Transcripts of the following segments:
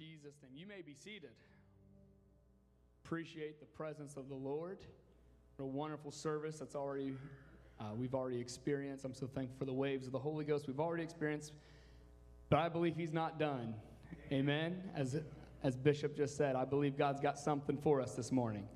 Jesus' name. You may be seated. Appreciate the presence of the Lord. What a wonderful service that's already uh, we've already experienced. I'm so thankful for the waves of the Holy Ghost we've already experienced. But I believe He's not done. Amen. As as Bishop just said, I believe God's got something for us this morning.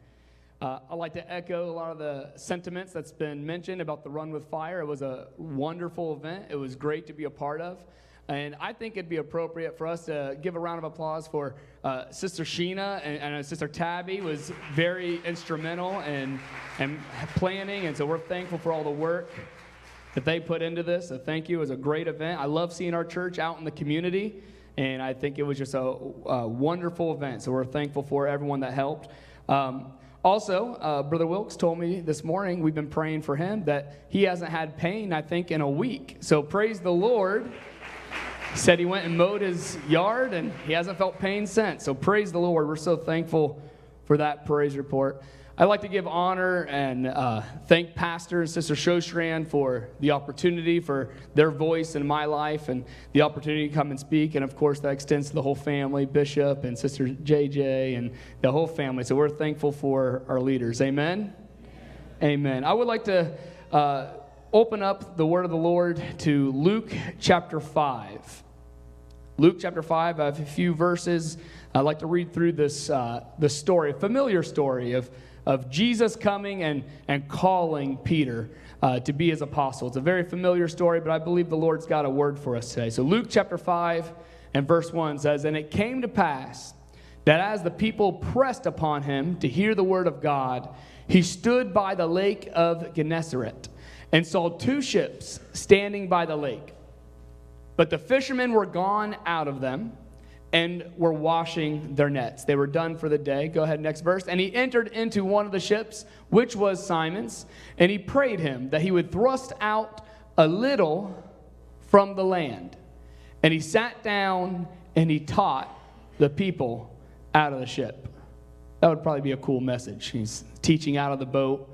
Uh, I'd like to echo a lot of the sentiments that's been mentioned about the Run with Fire. It was a wonderful event. It was great to be a part of. And I think it'd be appropriate for us to give a round of applause for uh, Sister Sheena and, and uh, Sister Tabby was very instrumental in, in planning. And so we're thankful for all the work that they put into this. So thank you. It was a great event. I love seeing our church out in the community. And I think it was just a, a wonderful event. So we're thankful for everyone that helped. Um, also, uh, Brother Wilkes told me this morning, we've been praying for him, that he hasn't had pain, I think, in a week. So praise the Lord. Said he went and mowed his yard and he hasn't felt pain since. So praise the Lord. We're so thankful for that praise report. I'd like to give honor and uh, thank Pastor and Sister Shostrand for the opportunity, for their voice in my life, and the opportunity to come and speak. And of course, that extends to the whole family Bishop and Sister JJ and the whole family. So we're thankful for our leaders. Amen? Amen. I would like to uh, open up the word of the Lord to Luke chapter 5. Luke chapter 5, I have a few verses. I'd like to read through this uh, the story, a familiar story of, of Jesus coming and, and calling Peter uh, to be his apostle. It's a very familiar story, but I believe the Lord's got a word for us today. So, Luke chapter 5 and verse 1 says, And it came to pass that as the people pressed upon him to hear the word of God, he stood by the lake of Gennesaret and saw two ships standing by the lake. But the fishermen were gone out of them and were washing their nets. They were done for the day. Go ahead, next verse. And he entered into one of the ships, which was Simon's, and he prayed him that he would thrust out a little from the land. And he sat down and he taught the people out of the ship. That would probably be a cool message. He's teaching out of the boat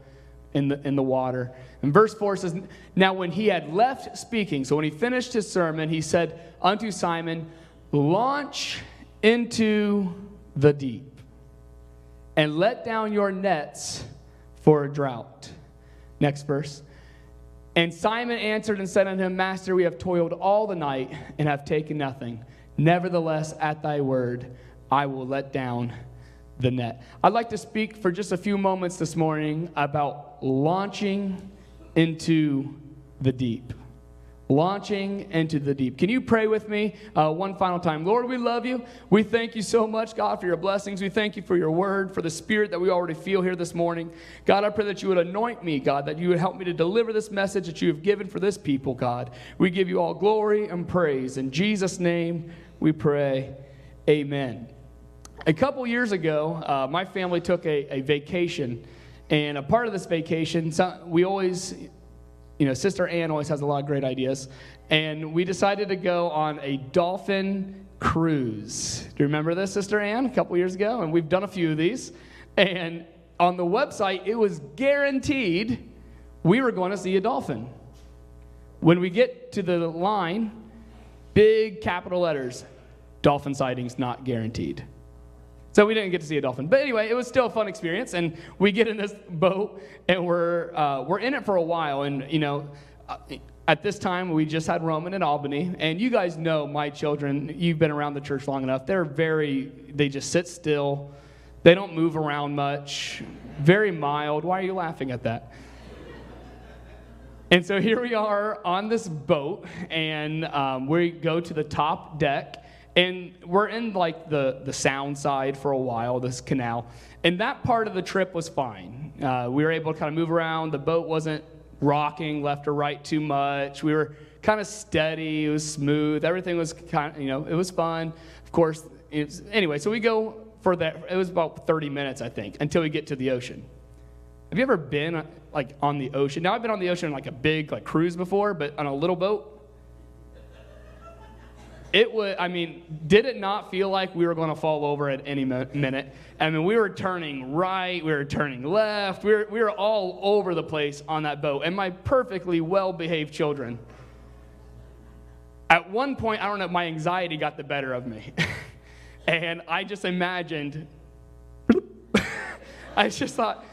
in the, in the water. And verse 4 says, Now when he had left speaking, so when he finished his sermon, he said unto Simon, Launch into the deep and let down your nets for a drought. Next verse. And Simon answered and said unto him, Master, we have toiled all the night and have taken nothing. Nevertheless, at thy word, I will let down the net. I'd like to speak for just a few moments this morning about launching into the deep. Launching into the deep. Can you pray with me uh, one final time? Lord, we love you. We thank you so much, God, for your blessings. We thank you for your word, for the spirit that we already feel here this morning. God, I pray that you would anoint me, God, that you would help me to deliver this message that you have given for this people, God. We give you all glory and praise. In Jesus' name we pray. Amen. A couple years ago, uh, my family took a, a vacation, and a part of this vacation, we always, you know, Sister Ann always has a lot of great ideas, and we decided to go on a dolphin cruise. Do you remember this, Sister Ann, a couple years ago? And we've done a few of these, and on the website, it was guaranteed we were going to see a dolphin. When we get to the line, big capital letters, dolphin sightings not guaranteed. So we didn't get to see a dolphin. But anyway, it was still a fun experience. And we get in this boat and we're, uh, we're in it for a while. And, you know, uh, at this time, we just had Roman in Albany. And you guys know my children, you've been around the church long enough. They're very, they just sit still. They don't move around much. Very mild. Why are you laughing at that? And so here we are on this boat, and um, we go to the top deck and we're in like the, the sound side for a while, this canal. And that part of the trip was fine. Uh, we were able to kind of move around. The boat wasn't rocking left or right too much. We were kind of steady. It was smooth. Everything was kind of, you know, it was fun. Of course, anyway, so we go for that. It was about 30 minutes, I think, until we get to the ocean. Have you ever been like on the ocean? Now I've been on the ocean like a big like cruise before, but on a little boat it was, I mean, did it not feel like we were going to fall over at any minute? I mean, we were turning right, we were turning left, we were, we were all over the place on that boat. And my perfectly well behaved children, at one point, I don't know, my anxiety got the better of me. And I just imagined, I just thought,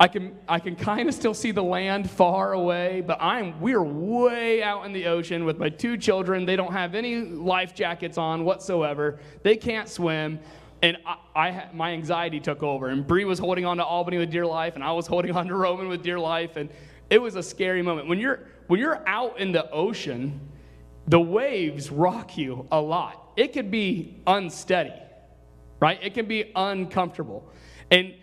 I can, I can kind of still see the land far away, but I'm, we're way out in the ocean with my two children. They don't have any life jackets on whatsoever. They can't swim. And I, I my anxiety took over. And Bree was holding on to Albany with dear life, and I was holding on to Roman with dear life. And it was a scary moment. When you're, when you're out in the ocean, the waves rock you a lot. It could be unsteady, right? It can be uncomfortable. And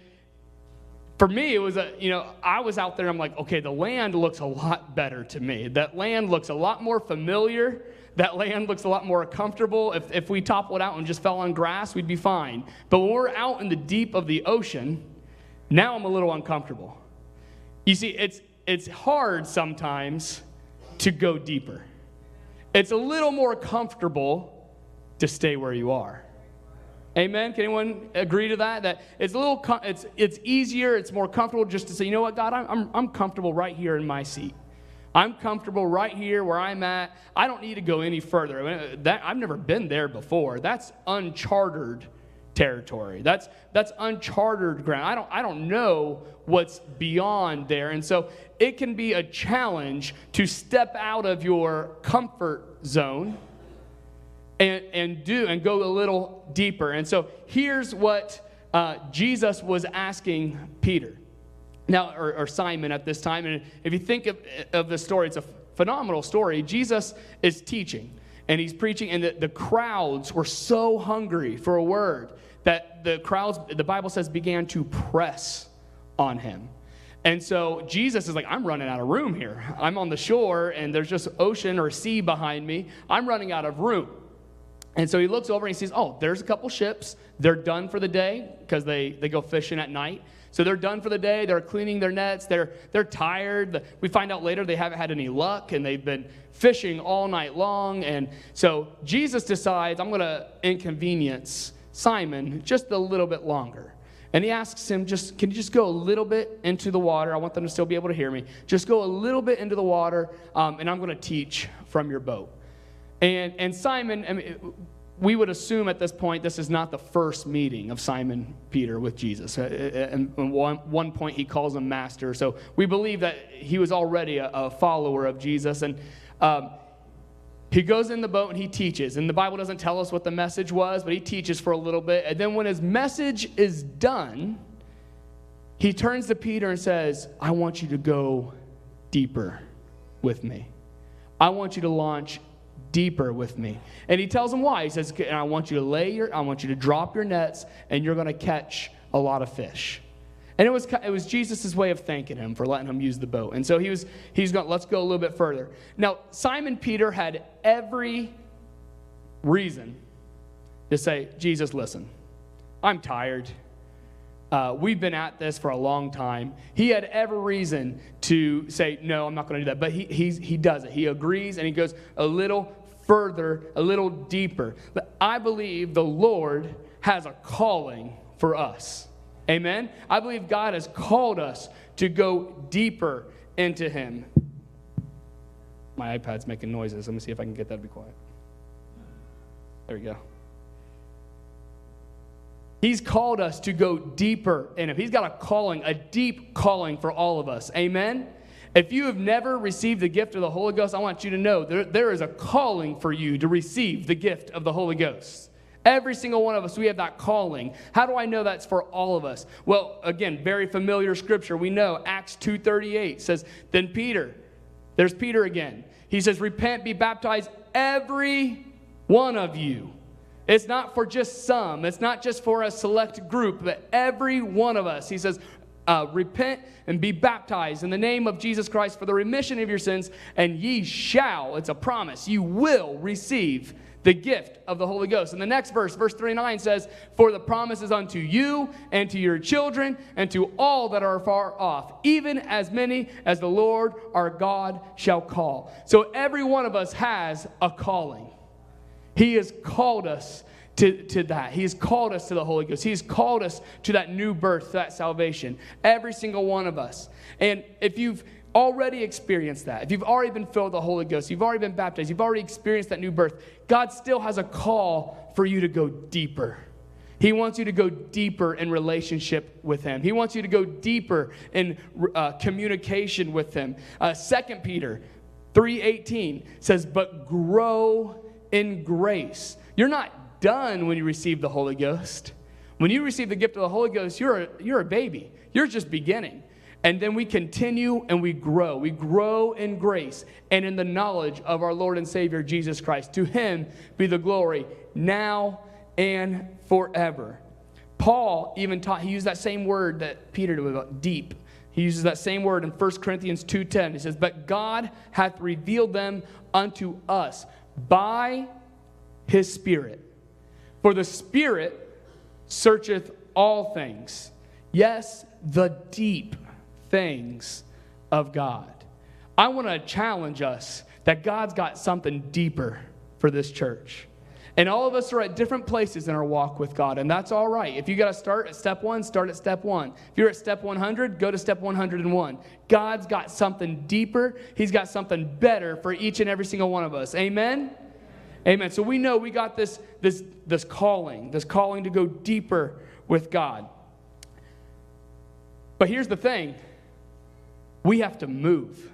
for me, it was a, you know, I was out there, I'm like, okay, the land looks a lot better to me. That land looks a lot more familiar. That land looks a lot more comfortable. If, if we toppled out and just fell on grass, we'd be fine. But when we're out in the deep of the ocean, now I'm a little uncomfortable. You see, it's, it's hard sometimes to go deeper. It's a little more comfortable to stay where you are. Amen. Can anyone agree to that? That it's a little, it's it's easier, it's more comfortable just to say, you know what, God, I'm I'm, I'm comfortable right here in my seat. I'm comfortable right here where I'm at. I don't need to go any further. Mean, that I've never been there before. That's uncharted territory. That's that's uncharted ground. I don't I don't know what's beyond there. And so it can be a challenge to step out of your comfort zone and, and do and go a little deeper. And so here's what uh, Jesus was asking Peter. Now, or, or, Simon at this time. And if you think of, of the story, it's a phenomenal story. Jesus is teaching and he's preaching, and the, the crowds were so hungry for a word that the crowds, the Bible says, began to press on him. And so Jesus is like, I'm running out of room here. I'm on the shore and there's just ocean or sea behind me. I'm running out of room. And so he looks over and he sees, oh, there's a couple ships. They're done for the day because they, they go fishing at night. So they're done for the day. They're cleaning their nets. They're, they're tired. We find out later they haven't had any luck and they've been fishing all night long. And so Jesus decides, I'm going to inconvenience Simon just a little bit longer. And he asks him, just can you just go a little bit into the water? I want them to still be able to hear me. Just go a little bit into the water, um, and I'm going to teach from your boat. And, and Simon, I mean, we would assume at this point this is not the first meeting of Simon Peter with Jesus. Uh, uh, and one, one point he calls him master. So we believe that he was already a, a follower of Jesus. And um, he goes in the boat and he teaches. And the Bible doesn't tell us what the message was, but he teaches for a little bit. And then when his message is done, he turns to Peter and says, I want you to go deeper with me. I want you to launch deeper with me. And he tells them why. He says, I want you to lay your, I want you to drop your nets, and you're going to catch a lot of fish. And it was, it was Jesus' way of thanking him for letting him use the boat. And so he was, he's going, let's go a little bit further. Now, Simon Peter had every reason to say, Jesus, listen, I'm tired. Uh, we've been at this for a long time. He had every reason to say, No, I'm not going to do that. But he, he's, he does it. He agrees and he goes a little further, a little deeper. But I believe the Lord has a calling for us. Amen? I believe God has called us to go deeper into Him. My iPad's making noises. Let me see if I can get that to be quiet. There we go. He's called us to go deeper in Him. He's got a calling, a deep calling for all of us. Amen? If you have never received the gift of the Holy Ghost, I want you to know there, there is a calling for you to receive the gift of the Holy Ghost. Every single one of us, we have that calling. How do I know that's for all of us? Well, again, very familiar scripture. We know Acts 2:38 says, "Then Peter, there's Peter again. He says, "Repent, be baptized every one of you." It's not for just some. It's not just for a select group, but every one of us. He says, uh, repent and be baptized in the name of Jesus Christ for the remission of your sins, and ye shall, it's a promise, you will receive the gift of the Holy Ghost. And the next verse, verse 39 says, For the promise is unto you and to your children and to all that are far off, even as many as the Lord our God shall call. So every one of us has a calling. He has called us to, to that. He's called us to the Holy Ghost. He's called us to that new birth, to that salvation. Every single one of us. And if you've already experienced that, if you've already been filled with the Holy Ghost, you've already been baptized, you've already experienced that new birth, God still has a call for you to go deeper. He wants you to go deeper in relationship with Him. He wants you to go deeper in uh, communication with Him. Uh, 2 Peter 3.18 says, but grow in grace. You're not done when you receive the Holy Ghost. When you receive the gift of the Holy Ghost, you're a, you're a baby. You're just beginning. And then we continue and we grow. We grow in grace and in the knowledge of our Lord and Savior Jesus Christ. To him be the glory now and forever. Paul even taught, he used that same word that Peter did about deep. He uses that same word in 1 Corinthians 2:10. He says, "But God hath revealed them unto us by his Spirit. For the Spirit searcheth all things, yes, the deep things of God. I want to challenge us that God's got something deeper for this church. And all of us are at different places in our walk with God, and that's all right. If you got to start at step one, start at step one. If you're at step 100, go to step 101. God's got something deeper, He's got something better for each and every single one of us. Amen? Amen. So we know we got this, this, this calling, this calling to go deeper with God. But here's the thing we have to move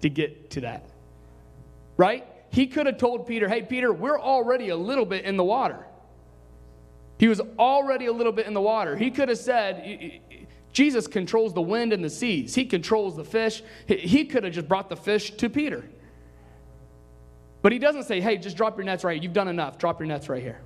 to get to that. Right? He could have told Peter, hey, Peter, we're already a little bit in the water. He was already a little bit in the water. He could have said, Jesus controls the wind and the seas, He controls the fish. He could have just brought the fish to Peter. But he doesn't say, hey, just drop your nets right here. You've done enough. Drop your nets right here.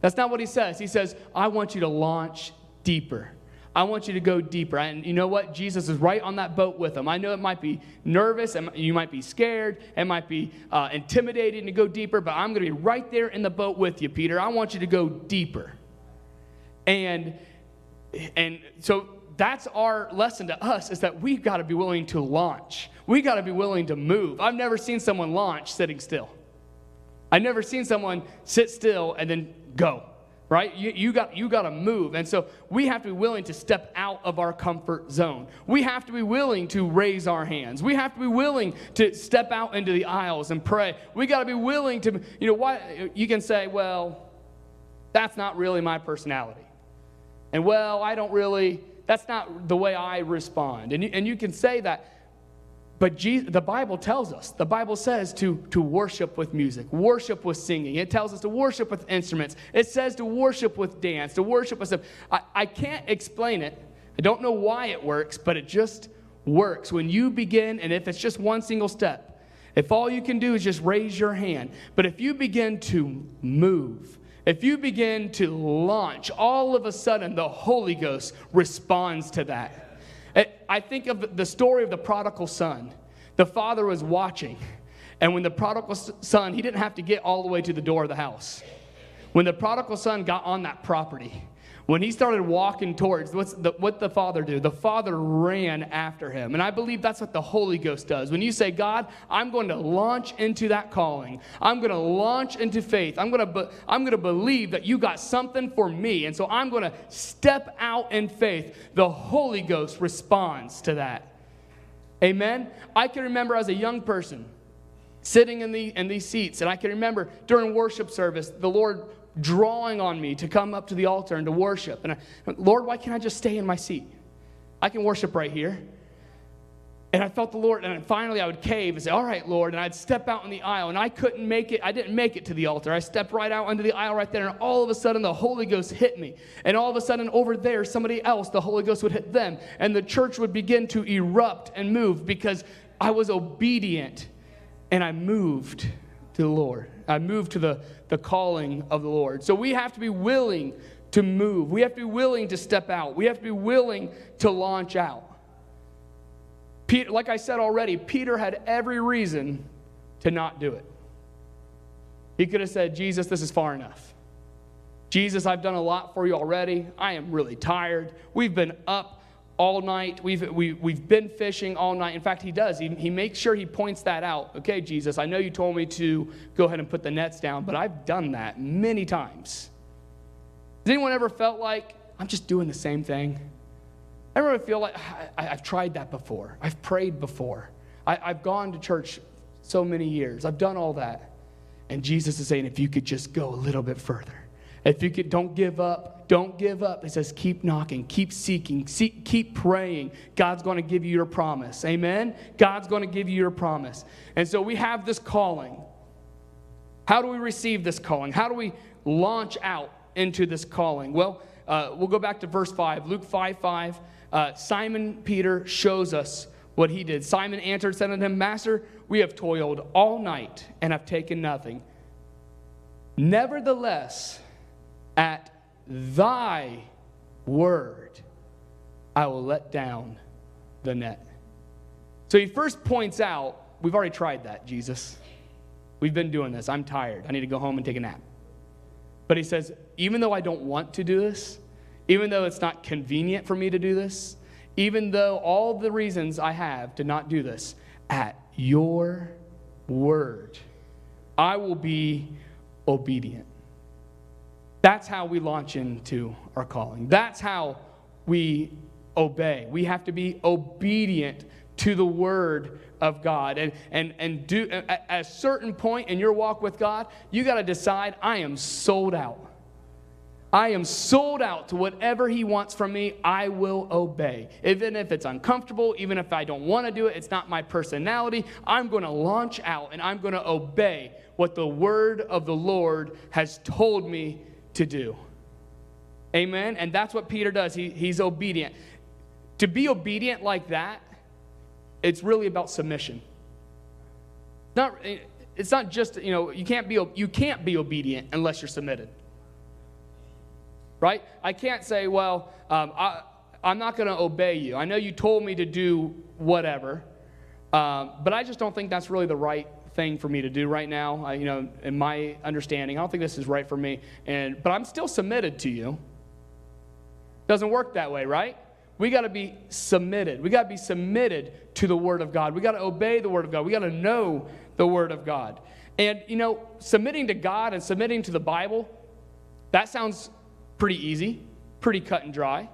That's not what he says. He says, I want you to launch deeper. I want you to go deeper. And you know what? Jesus is right on that boat with them. I know it might be nervous, and you might be scared, it might be uh, intimidating to go deeper, but I'm going to be right there in the boat with you, Peter. I want you to go deeper. And and so that's our lesson to us is that we've got to be willing to launch. We got to be willing to move. I've never seen someone launch sitting still. I've never seen someone sit still and then go right? You, you, got, you got to move. And so we have to be willing to step out of our comfort zone. We have to be willing to raise our hands. We have to be willing to step out into the aisles and pray. We got to be willing to, you know, why you can say, well, that's not really my personality. And well, I don't really, that's not the way I respond. And you, and you can say that. But Jesus, the Bible tells us, the Bible says to, to worship with music, worship with singing. It tells us to worship with instruments. It says to worship with dance, to worship with stuff. I, I can't explain it. I don't know why it works, but it just works. When you begin, and if it's just one single step, if all you can do is just raise your hand, but if you begin to move, if you begin to launch, all of a sudden the Holy Ghost responds to that. I think of the story of the prodigal son. The father was watching, and when the prodigal son, he didn't have to get all the way to the door of the house. When the prodigal son got on that property, when he started walking towards what's the, what the father do? The father ran after him. And i believe that's what the holy ghost does. When you say god i'm going to launch into that calling. I'm going to launch into faith. I'm going to i'm going to believe that you got something for me and so i'm going to step out in faith. The holy ghost responds to that. Amen? I can remember as a young person sitting in, the, in these seats and i can remember during worship service the lord drawing on me to come up to the altar and to worship. And I, Lord, why can't I just stay in my seat? I can worship right here. And I felt the Lord, and finally I would cave and say, All right, Lord. And I'd step out in the aisle, and I couldn't make it. I didn't make it to the altar. I stepped right out into the aisle right there, and all of a sudden the Holy Ghost hit me. And all of a sudden over there, somebody else, the Holy Ghost would hit them. And the church would begin to erupt and move because I was obedient and I moved to the Lord. I move to the the calling of the Lord. So we have to be willing to move. We have to be willing to step out. We have to be willing to launch out. Peter, like I said already, Peter had every reason to not do it. He could have said, Jesus, this is far enough. Jesus, I've done a lot for you already. I am really tired. We've been up all night. We've, we, have we have been fishing all night. In fact, he does. He, he makes sure he points that out. Okay, Jesus, I know you told me to go ahead and put the nets down, but I've done that many times. Has anyone ever felt like, I'm just doing the same thing? I ever feel like I, have tried that before. I've prayed before. I, I've gone to church so many years. I've done all that. And Jesus is saying, if you could just go a little bit further. If you could, don't give up. Don't give up. It says, keep knocking, keep seeking, seek, keep praying. God's going to give you your promise. Amen? God's going to give you your promise. And so we have this calling. How do we receive this calling? How do we launch out into this calling? Well, uh, we'll go back to verse 5, Luke 5 5. Uh, Simon Peter shows us what he did. Simon answered, said unto him, Master, we have toiled all night and have taken nothing. Nevertheless, at thy word, I will let down the net. So he first points out, we've already tried that, Jesus. We've been doing this. I'm tired. I need to go home and take a nap. But he says, even though I don't want to do this, even though it's not convenient for me to do this, even though all the reasons I have to not do this, at your word, I will be obedient. That's how we launch into our calling. That's how we obey. We have to be obedient to the word of God. And, and, and do, at a certain point in your walk with God, you got to decide I am sold out. I am sold out to whatever He wants from me, I will obey. Even if it's uncomfortable, even if I don't want to do it, it's not my personality, I'm going to launch out and I'm going to obey what the word of the Lord has told me to do. Amen? And that's what Peter does. He, he's obedient. To be obedient like that, it's really about submission. Not, it's not just, you know, you can't be, you can't be obedient unless you're submitted right? I can't say, well, um, I, I'm not going to obey you. I know you told me to do whatever, um, but I just don't think that's really the right thing for me to do right now. I, you know, in my understanding, I don't think this is right for me. And but I'm still submitted to you. Doesn't work that way, right? We got to be submitted. We got to be submitted to the Word of God. We got to obey the Word of God. We got to know the Word of God. And you know, submitting to God and submitting to the Bible, that sounds Pretty easy, pretty cut and dry.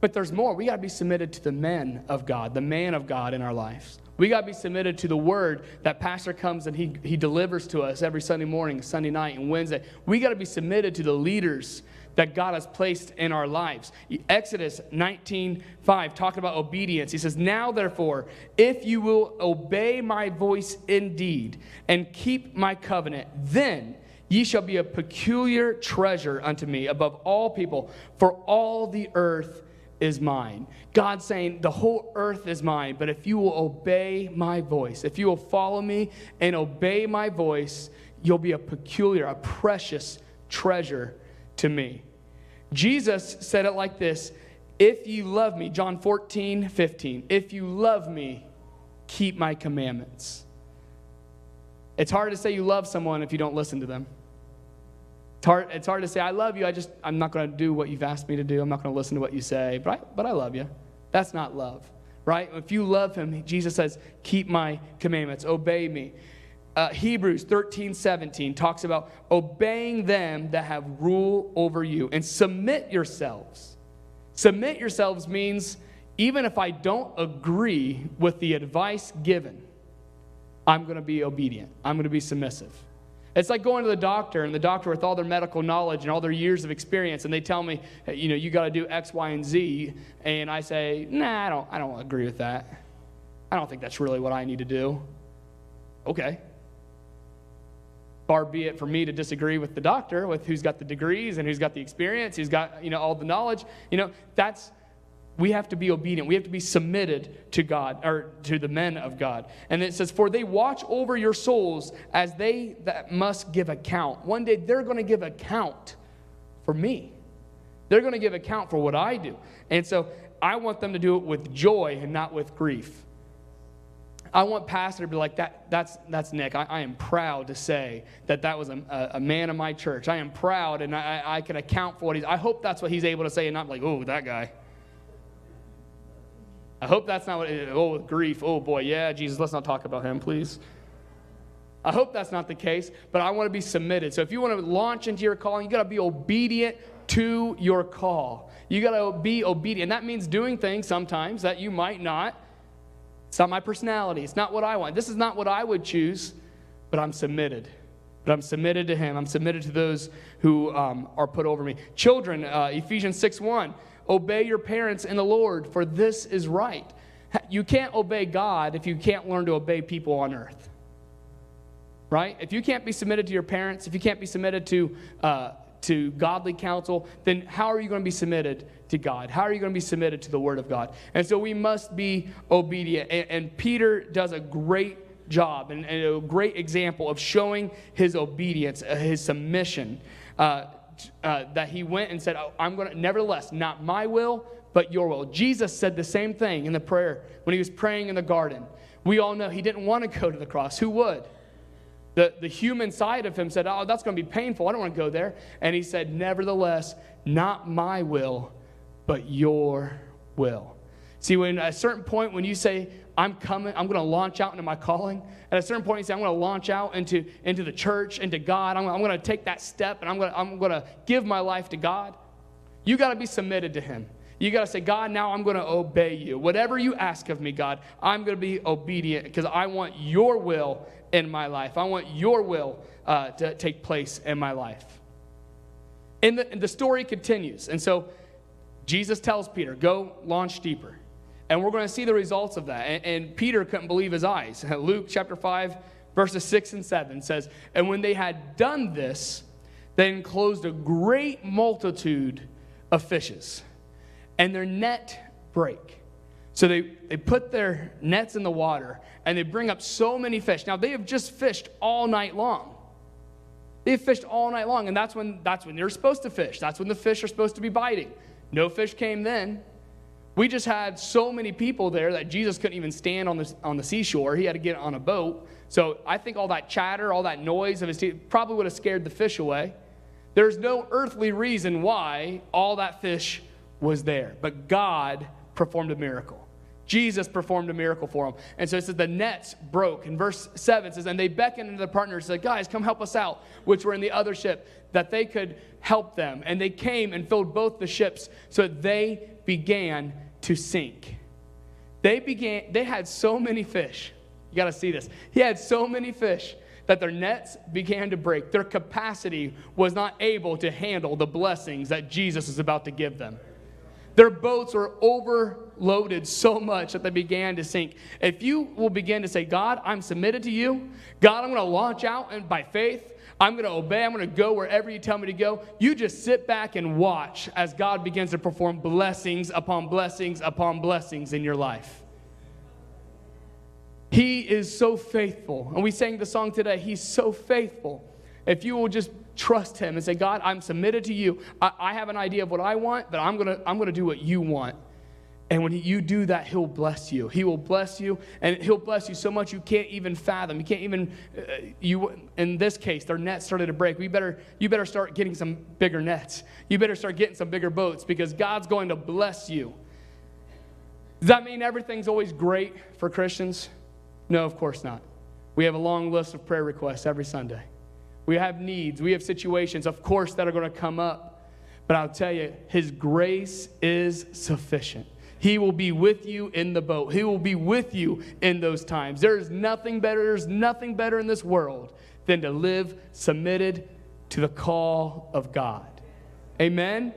But there's more. We got to be submitted to the men of God, the man of God in our lives. We got to be submitted to the word that pastor comes and he, he delivers to us every Sunday morning, Sunday night, and Wednesday. We got to be submitted to the leaders that God has placed in our lives. Exodus 19 5, talking about obedience. He says, Now therefore, if you will obey my voice indeed and keep my covenant, then Ye shall be a peculiar treasure unto me above all people, for all the earth is mine. God saying, The whole earth is mine, but if you will obey my voice, if you will follow me and obey my voice, you'll be a peculiar, a precious treasure to me. Jesus said it like this If you love me, John 14, 15, if you love me, keep my commandments. It's hard to say you love someone if you don't listen to them. It's hard, it's hard to say, I love you. I just, I'm not going to do what you've asked me to do. I'm not going to listen to what you say, but I, but I love you. That's not love, right? If you love him, Jesus says, keep my commandments, obey me. Uh, Hebrews 13, 17 talks about obeying them that have rule over you and submit yourselves. Submit yourselves means even if I don't agree with the advice given, I'm going to be obedient. I'm going to be submissive. It's like going to the doctor, and the doctor, with all their medical knowledge and all their years of experience, and they tell me, you know, you got to do X, Y, and Z, and I say, nah, I don't, I don't agree with that. I don't think that's really what I need to do. Okay. Far be it for me to disagree with the doctor, with who's got the degrees and who's got the experience, who's got you know all the knowledge. You know, that's we have to be obedient. We have to be submitted to God or to the men of God. And it says, For they watch over your souls as they that must give account. One day they're going to give account for me. They're going to give account for what I do. And so I want them to do it with joy and not with grief. I want pastor to be like that. That's that's Nick. I, I am proud to say that that was a, a, man of my church. I am proud, and I, I can account for what he's. I hope that's what he's able to say, and not like, oh, that guy. I hope that's not what, oh, with grief, oh boy, yeah, Jesus, let's not talk about him, please. I hope that's not the case, but I want to be submitted. So if you want to launch into your calling, you got to be obedient to your call. You got to be obedient. And that means doing things sometimes that you might not. It's not my personality. It's not what I want. This is not what I would choose, but I'm submitted. But I'm submitted to him. I'm submitted to those who um, are put over me. Children, uh, Ephesians 6 1, obey your parents in the Lord, for this is right. You can't obey God if you can't learn to obey people on earth. Right? If you can't be submitted to your parents, if you can't be submitted to, uh, to godly counsel, then how are you going to be submitted to God? How are you going to be submitted to the Word of God? And so we must be obedient. And, and Peter does a great job and, and, a great example of showing his obedience, uh, his submission. Uh, uh, that he went and said, oh, I'm going to, nevertheless, not my will, but your will. Jesus said the same thing in the prayer when he was praying in the garden. We all know he didn't want to go to the cross. Who would? The, the human side of him said, Oh, that's going to be painful. I don't want to go there. And he said, Nevertheless, not my will, but your will. See, when at a certain point, when you say, I'm coming, I'm going to launch out into my calling, at a certain point, you say, I'm going to launch out into, into the church, into God. I'm, I'm going to take that step and I'm going to, I'm going to give my life to God. You got to be submitted to Him. You got to say, God, now I'm going to obey you. Whatever you ask of me, God, I'm going to be obedient because I want your will in my life. I want your will uh, to take place in my life. And the, and the story continues. And so Jesus tells Peter, go launch deeper. And we're going to see the results of that. And, and Peter couldn't believe his eyes. Luke chapter 5, verses 6 and 7 says, And when they had done this, they enclosed a great multitude of fishes, and their net break. So they, they put their nets in the water and they bring up so many fish. Now they have just fished all night long. They've fished all night long, and that's when that's when they're supposed to fish. That's when the fish are supposed to be biting. No fish came then. We just had so many people there that Jesus couldn't even stand on the, on the seashore. He had to get on a boat. So I think all that chatter, all that noise of his teeth probably would have scared the fish away. There's no earthly reason why all that fish was there, but God performed a miracle. Jesus performed a miracle for them. And so it says the nets broke. In verse 7 says, And they beckoned to the partners, said, Guys, come help us out, which were in the other ship, that they could help them. And they came and filled both the ships so they began to sink. They began, they had so many fish. You got to see this. He had so many fish that their nets began to break. Their capacity was not able to handle the blessings that Jesus is about to give them. Their boats were overloaded so much that they began to sink. If you will begin to say, God, I'm submitted to you, God, I'm going to launch out and by faith, I'm going to obey, I'm going to go wherever you tell me to go. You just sit back and watch as God begins to perform blessings upon blessings upon blessings in your life. He is so faithful. And we sang the song today, He's so faithful. If you will just trust Him and say, God, I'm submitted to you. I, I have an idea of what I want, but I'm going to I'm going to do what you want. And when you do that, He'll bless you. He will bless you, and He'll bless you so much you can't even fathom. You can't even, uh, you, in this case, their nets started to break. We better, you better start getting some bigger nets. You better start getting some bigger boats because God's going to bless you. Does that mean everything's always great for Christians? No, of course not. We have a long list of prayer requests every Sunday. We have needs, we have situations, of course, that are going to come up. But I'll tell you, His grace is sufficient. He will be with you in the boat. He will be with you in those times. There is nothing better, there's nothing better in this world than to live submitted to the call of God. Amen.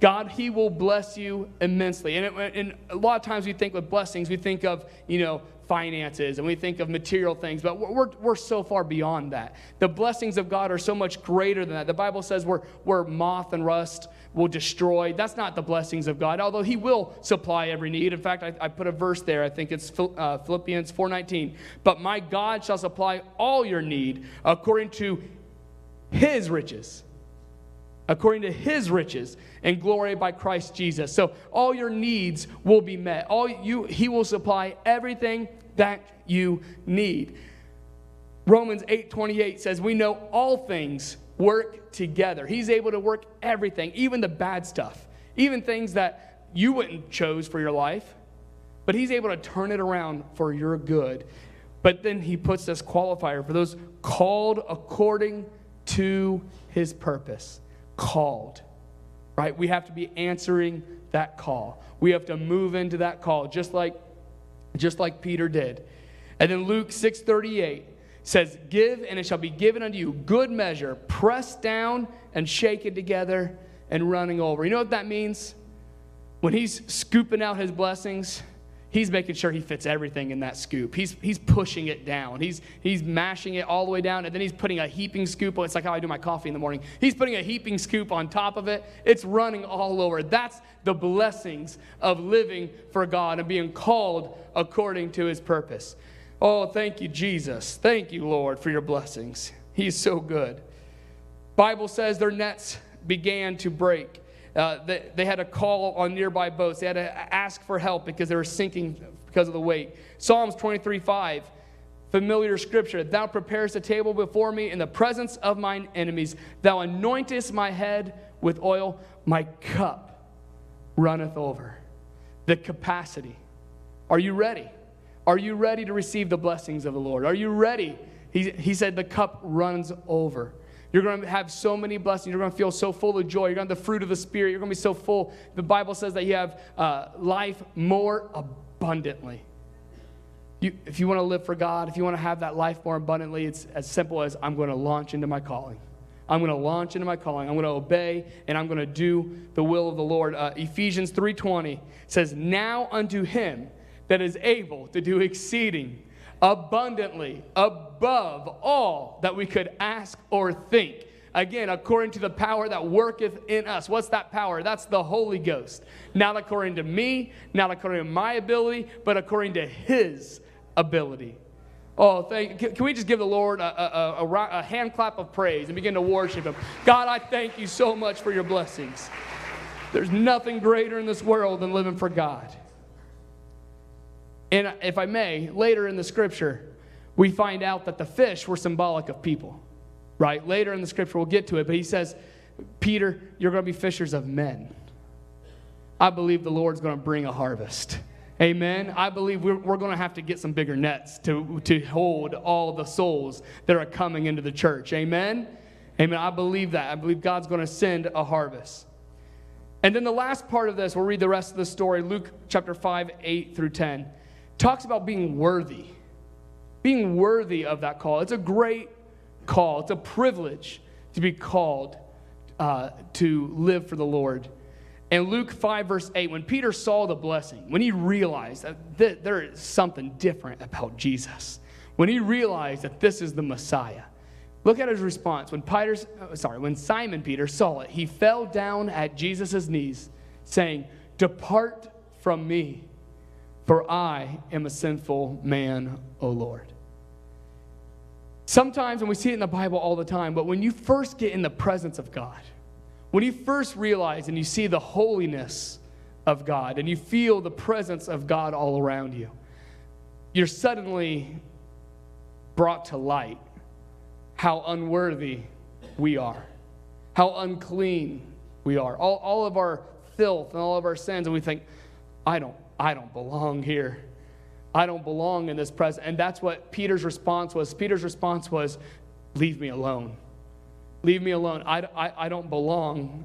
God, He will bless you immensely. And, it, and, a lot of times we think with blessings, we think of, you know, finances and we think of material things, but we're, we're so far beyond that. The blessings of God are so much greater than that. The Bible says we're, we're moth and rust will destroy. That's not the blessings of God, although He will supply every need. In fact, I, I put a verse there. I think it's uh, Philippians 4.19. But my God shall supply all your need according to His riches according to his riches and glory by Christ Jesus. So all your needs will be met. All you he will supply everything that you need. Romans 8:28 says we know all things work together. He's able to work everything, even the bad stuff, even things that you wouldn't chose for your life, but he's able to turn it around for your good. But then he puts this qualifier for those called according to his purpose. Called. Right? We have to be answering that call. We have to move into that call just like just like Peter did. And then Luke 6:38 says, Give, and it shall be given unto you. Good measure, pressed down and shaken together and running over. You know what that means? When he's scooping out his blessings, he's making sure he fits everything in that scoop. He's, he's pushing it down. He's, he's mashing it all the way down, and then he's putting a heaping scoop. It's like how I do my coffee in the morning. He's putting a heaping scoop on top of it. It's running all over. That's the blessings of living for God and being called according to his purpose. Oh, thank you, Jesus. Thank you, Lord, for your blessings. He's so good. Bible says their nets began to break. Uh, they, they had to call on nearby boats. They had to ask for help because they were sinking because of the weight. Psalms 23 5, familiar scripture. Thou preparest a table before me in the presence of mine enemies. Thou anointest my head with oil. My cup runneth over. The capacity. Are you ready? Are you ready to receive the blessings of the Lord? Are you ready? He, he said, The cup runs over. You're going to have so many blessings. You're going to feel so full of joy. You're going to have the fruit of the Spirit. You're going to be so full. The Bible says that you have uh, life more abundantly. You, if you want to live for God, if you want to have that life more abundantly, it's as simple as I'm going to launch into my calling. I'm going to launch into my calling. I'm going to obey, and I'm going to do the will of the Lord. Uh, Ephesians 3:20 says, "Now unto Him that is able to do exceeding." Abundantly above all that we could ask or think. Again, according to the power that worketh in us. What's that power? That's the Holy Ghost. Not according to me, not according to my ability, but according to His ability. Oh, thank, can we just give the Lord a, a, a, a hand clap of praise and begin to worship Him? God, I thank you so much for your blessings. There's nothing greater in this world than living for God. And if I may, later in the scripture, we find out that the fish were symbolic of people, right? Later in the scripture, we'll get to it, but he says, Peter, you're going to be fishers of men. I believe the Lord's going to bring a harvest. Amen. I believe we're, we're going to have to get some bigger nets to, to hold all the souls that are coming into the church. Amen. Amen. I believe that. I believe God's going to send a harvest. And then the last part of this, we'll read the rest of the story Luke chapter 5, 8 through 10 talks about being worthy, being worthy of that call. It's a great call, it's a privilege to be called uh, to live for the Lord. And Luke 5, verse 8, when Peter saw the blessing, when he realized that there is something different about Jesus, when he realized that this is the Messiah, look at his response. When Peter's, uh, sorry, when Simon Peter saw it, he fell down at Jesus' knees, saying, Depart from me, for I am a sinful man, O Lord. Sometimes, and we see it in the Bible all the time, but when you first get in the presence of God, when you first realize and you see the holiness of God and you feel the presence of God all around you, you're suddenly brought to light how unworthy we are, how unclean we are, all, all of our filth and all of our sins, and we think, I don't I don't belong here. I don't belong in this presence. And that's what Peter's response was. Peter's response was, Leave me alone. Leave me alone. I, I, I don't belong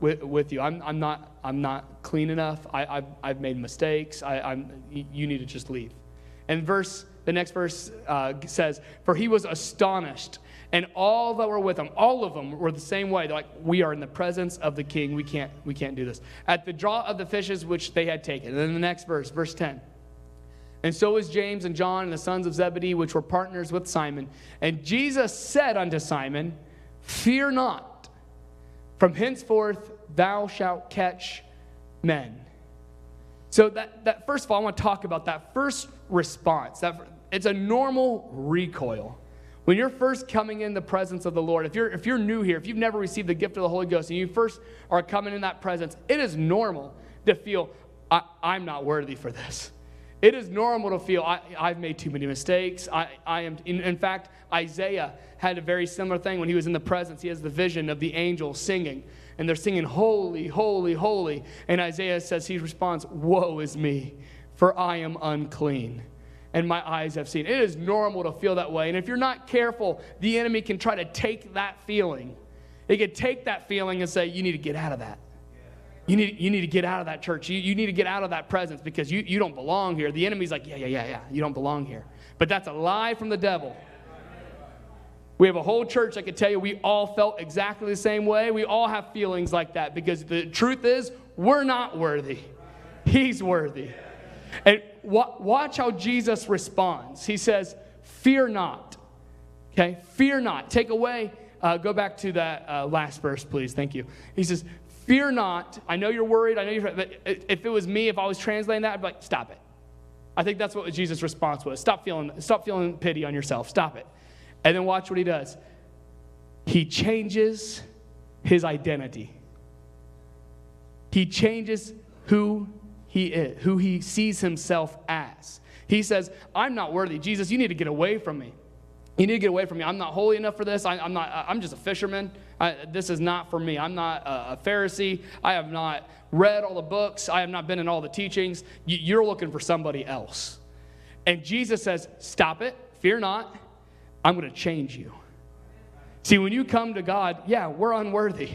with, with you. I'm, I'm, not, I'm not clean enough. I, I've, I've made mistakes. I, I'm, you need to just leave. And verse, the next verse uh, says, For he was astonished, and all that were with him, all of them were the same way. They're like, We are in the presence of the king. We can't, we can't do this. At the draw of the fishes which they had taken. And then the next verse, verse 10. And so was James and John and the sons of Zebedee, which were partners with Simon. And Jesus said unto Simon, Fear not, from henceforth thou shalt catch men. So that, that first of all, I want to talk about that first response. That it's a normal recoil. When you're first coming in the presence of the Lord, if you're, if you're new here, if you've never received the gift of the Holy Ghost, and you first are coming in that presence, it is normal to feel, I, am not worthy for this. It is normal to feel, I, have made too many mistakes. I, I am, in, in fact, Isaiah had a very similar thing when he was in the presence. He has the vision of the angels singing, and they're singing, Holy, holy, holy. And Isaiah says, he responds, Woe is me, for I am unclean and my eyes have seen. It is normal to feel that way. And if you're not careful, the enemy can try to take that feeling. He can take that feeling and say, You need to get out of that. You need, you need to get out of that church. You, you need to get out of that presence because you, you don't belong here. The enemy's like, Yeah, yeah, yeah, yeah. You don't belong here. But that's a lie from the devil. We have a whole church that could tell you we all felt exactly the same way. We all have feelings like that because the truth is, we're not worthy. He's worthy. And watch how Jesus responds. He says, Fear not. Okay? Fear not. Take away, uh, go back to that uh, last verse, please. Thank you. He says, Fear not. I know you're worried. I know you're, but if it was me, if I was translating that, I'd be like, Stop it. I think that's what Jesus' response was. Stop feeling, stop feeling pity on yourself. Stop it. And then watch what he does. He changes his identity. He changes who he is, who he sees himself as. He says, I'm not worthy. Jesus, you need to get away from me. You need to get away from me. I'm not holy enough for this. I, am not, I'm just a fisherman. I, this is not for me. I'm not a, a, Pharisee. I have not read all the books. I have not been in all the teachings. You, you're looking for somebody else. And Jesus says, Stop it. Fear not. I'm going to change you. See, when you come to God, yeah, we're unworthy.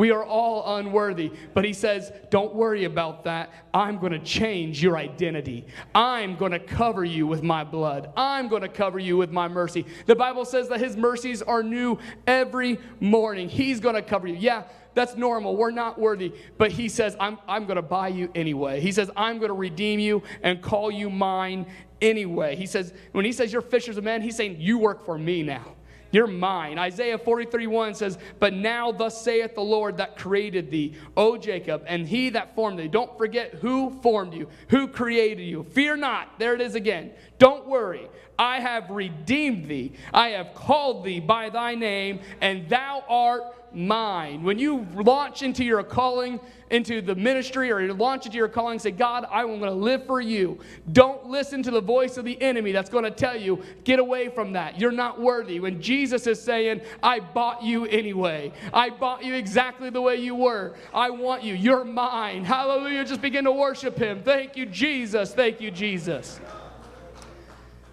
We are all unworthy. But he says, Don't worry about that. I'm going to change your identity. I'm going to cover you with my blood. I'm going to cover you with my mercy. The Bible says that his mercies are new every morning. He's going to cover you. Yeah, that's normal. We're not worthy. But he says, I'm, I'm going to buy you anyway. He says, I'm going to redeem you and call you mine anyway. He says, when he says you're fishers of men, he's saying, You work for me now. You're mine. Isaiah 43 1 says, But now thus saith the Lord that created thee, O Jacob, and he that formed thee. Don't forget who formed you, who created you. Fear not. There it is again. Don't worry. I have redeemed thee. I have called thee by thy name, and thou art mine. When you launch into your calling, into the ministry, or you launch into your calling, say, God, I'm going to live for you. Don't listen to the voice of the enemy that's going to tell you, get away from that. You're not worthy. When Jesus is saying, I bought you anyway, I bought you exactly the way you were. I want you. You're mine. Hallelujah. Just begin to worship him. Thank you, Jesus. Thank you, Jesus.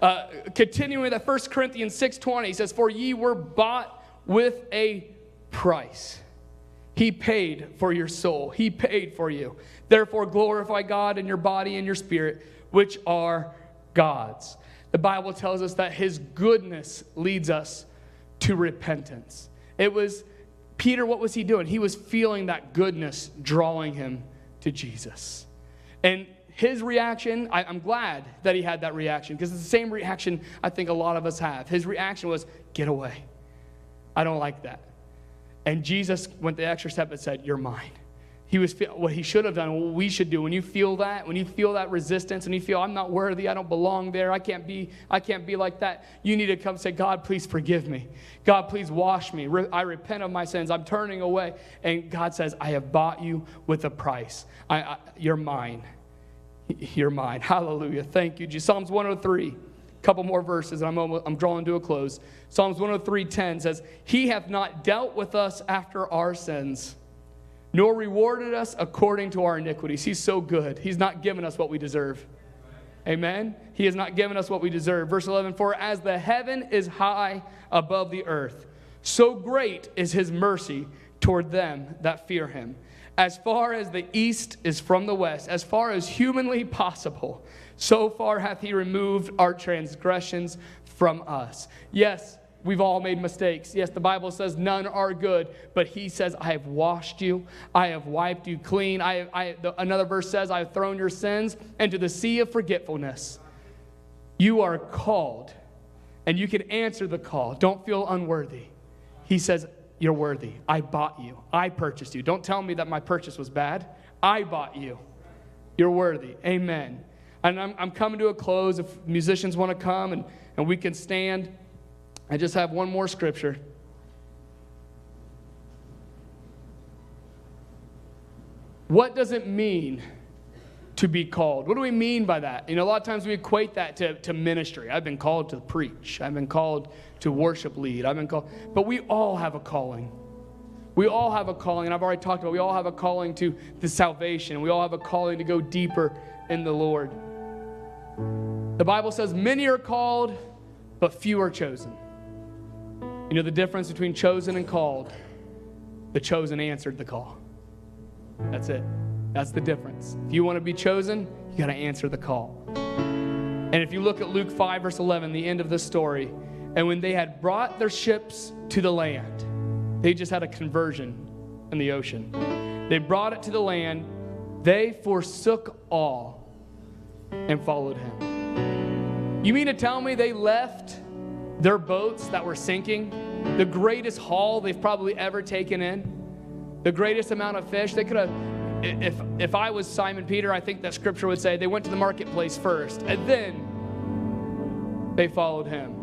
Uh, continuing with that 1 Corinthians 6.20, he says, For ye were bought with a price. He paid for your soul. He paid for you. Therefore, glorify God in your body and your spirit, which are God's. The Bible tells us that His goodness leads us to repentance. It was Peter, what was he doing? He was feeling that goodness drawing him to Jesus. And his reaction, I, am glad that he had that reaction because it's the same reaction I think a lot of us have. His reaction was, Get away. I don't like that. And Jesus went the extra step and said, You're mine. He was what he should have done, what we should do. When you feel that, when you feel that resistance, and you feel I'm not worthy, I don't belong there, I can't be, I can't be like that, you need to come say, God, please forgive me. God, please wash me. I repent of my sins. I'm turning away. And God says, I have bought you with a price. I, I, you're mine. You're mine. Hallelujah. Thank you. Psalms 103 couple more verses and I'm, almost, I'm drawing to a close. Psalms 103:10 says, He hath not dealt with us after our sins, nor rewarded us according to our iniquities. He's so good. He's not given us what we deserve. Amen. He has not given us what we deserve. Verse 11, For as the heaven is high above the earth, so great is his mercy toward them that fear him. As far as the east is from the west, as far as humanly possible, so far hath he removed our transgressions from us. Yes, we've all made mistakes. Yes, the Bible says none are good, but he says, I have washed you, I have wiped you clean. I, I, the, another verse says, I have thrown your sins into the sea of forgetfulness. You are called, and you can answer the call. Don't feel unworthy. He says, You're worthy. I bought you, I purchased you. Don't tell me that my purchase was bad. I bought you. You're worthy. Amen. And I'm, I'm coming to a close. If musicians want to come and, and we can stand, I just have one more scripture. What does it mean to be called? What do we mean by that? You know, a lot of times we equate that to, to ministry. I've been called to preach, I've been called to worship lead, I've been called, but we all have a calling. We all have a calling, and I've already talked about we all have a calling to the salvation. We all have a calling to go deeper in the Lord. The Bible says, Many are called, but few are chosen. You know the difference between chosen and called? The chosen answered the call. That's it. That's the difference. If you want to be chosen, you got to answer the call. And if you look at Luke 5, verse 11, the end of this story, And when they had brought their ships to the land, they just had a conversion in the ocean. They brought it to the land. They forsook all and followed him. You mean to tell me they left their boats that were sinking, the greatest haul they've probably ever taken in, the greatest amount of fish? They could have, if, if I was Simon Peter, I think that scripture would say they went to the marketplace first and then they followed him.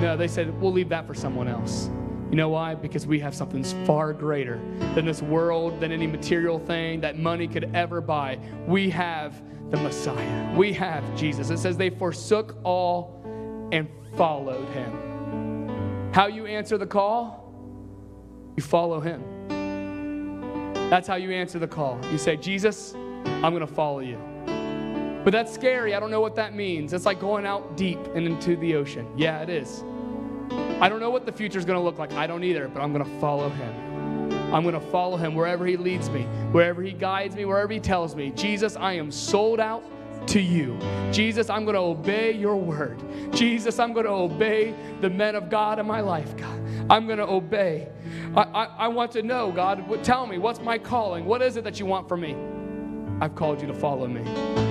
No, they said, we'll leave that for someone else. You know why? Because we have something far greater than this world, than any material thing that money could ever buy. We have the Messiah. We have Jesus. It says they forsook all and followed him. How you answer the call? You follow him. That's how you answer the call. You say, Jesus, I'm going to follow you. But that's scary. I don't know what that means. It's like going out deep and into the ocean. Yeah, it is. I don't know what the future is going to look like. I don't either, but I'm going to follow him. I'm going to follow him wherever he leads me, wherever he guides me, wherever he tells me. Jesus, I am sold out to you. Jesus, I'm going to obey your word. Jesus, I'm going to obey the men of God in my life, God. I'm going to obey. I, I, I want to know, God, tell me, what's my calling? What is it that you want from me? I've called you to follow me.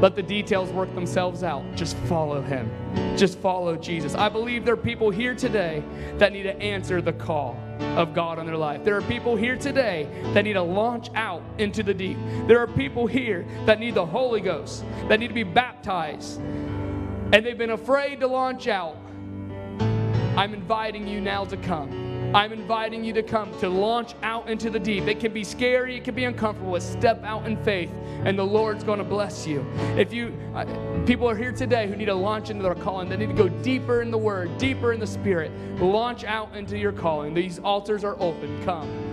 Let the details work themselves out. Just follow him. Just follow Jesus. I believe there are people here today that need to answer the call of God in their life. There are people here today that need to launch out into the deep. There are people here that need the Holy Ghost, that need to be baptized, and they've been afraid to launch out. I'm inviting you now to come. I'm inviting you to come to launch out into the deep. It can be scary, it can be uncomfortable, but step out in faith, and the Lord's going to bless you. If you uh, people are here today who need to launch into their calling, they need to go deeper in the Word, deeper in the Spirit. Launch out into your calling. These altars are open. Come.